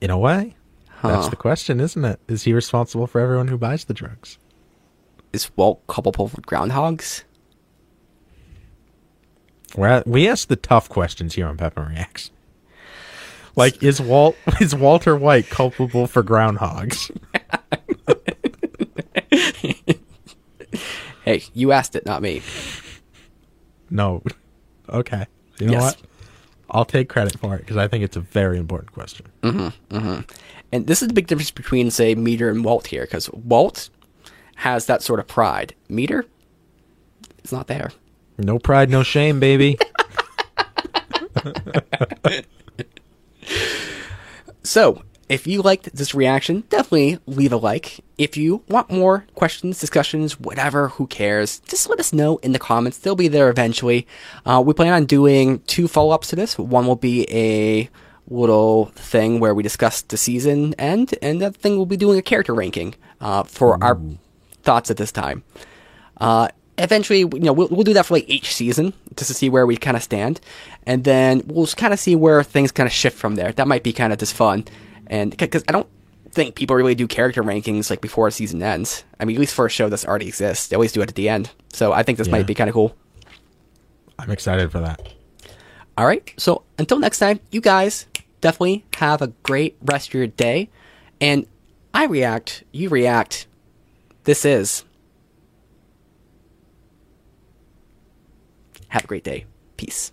B: In a way. That's the question, isn't it? Is he responsible for everyone who buys the drugs?
A: Is Walt culpable for groundhogs?
B: At, we ask the tough questions here on Pepin Reacts. Like, is Walt is Walter White culpable for groundhogs?
A: Hey, you asked it, not me.
B: No. Okay. You know
A: Yes.
B: what? I'll take credit for it because I think it's a very important question. Mm-hmm, mm-hmm.
A: And this is the big difference between, say, Meader and Walt here, because Walt has that sort of pride. Meader, it's not there.
B: No pride, no shame, baby.
A: So, if you liked this reaction, definitely leave a like. If you want more questions, discussions, whatever, who cares, just let us know in the comments. They'll be there eventually. Uh, we plan on doing two follow ups to this. One will be a little thing where we discuss the season end, and that thing we'll be doing a character ranking uh, for our thoughts at this time. Uh, eventually, you know, we'll, we'll do that for like each season just to see where we kind of stand, and then we'll kind of see where things kind of shift from there. That might be kind of just fun, and because I don't think people really do character rankings like before a season ends. I mean, at least for a show that's already exists, they always do it at the end. So I think this
B: Yeah.
A: might be kind of cool.
B: I'm excited for that.
A: All right, so until next time, you guys definitely have a great rest of your day, and I react, you react. This is. Have a great day. Peace.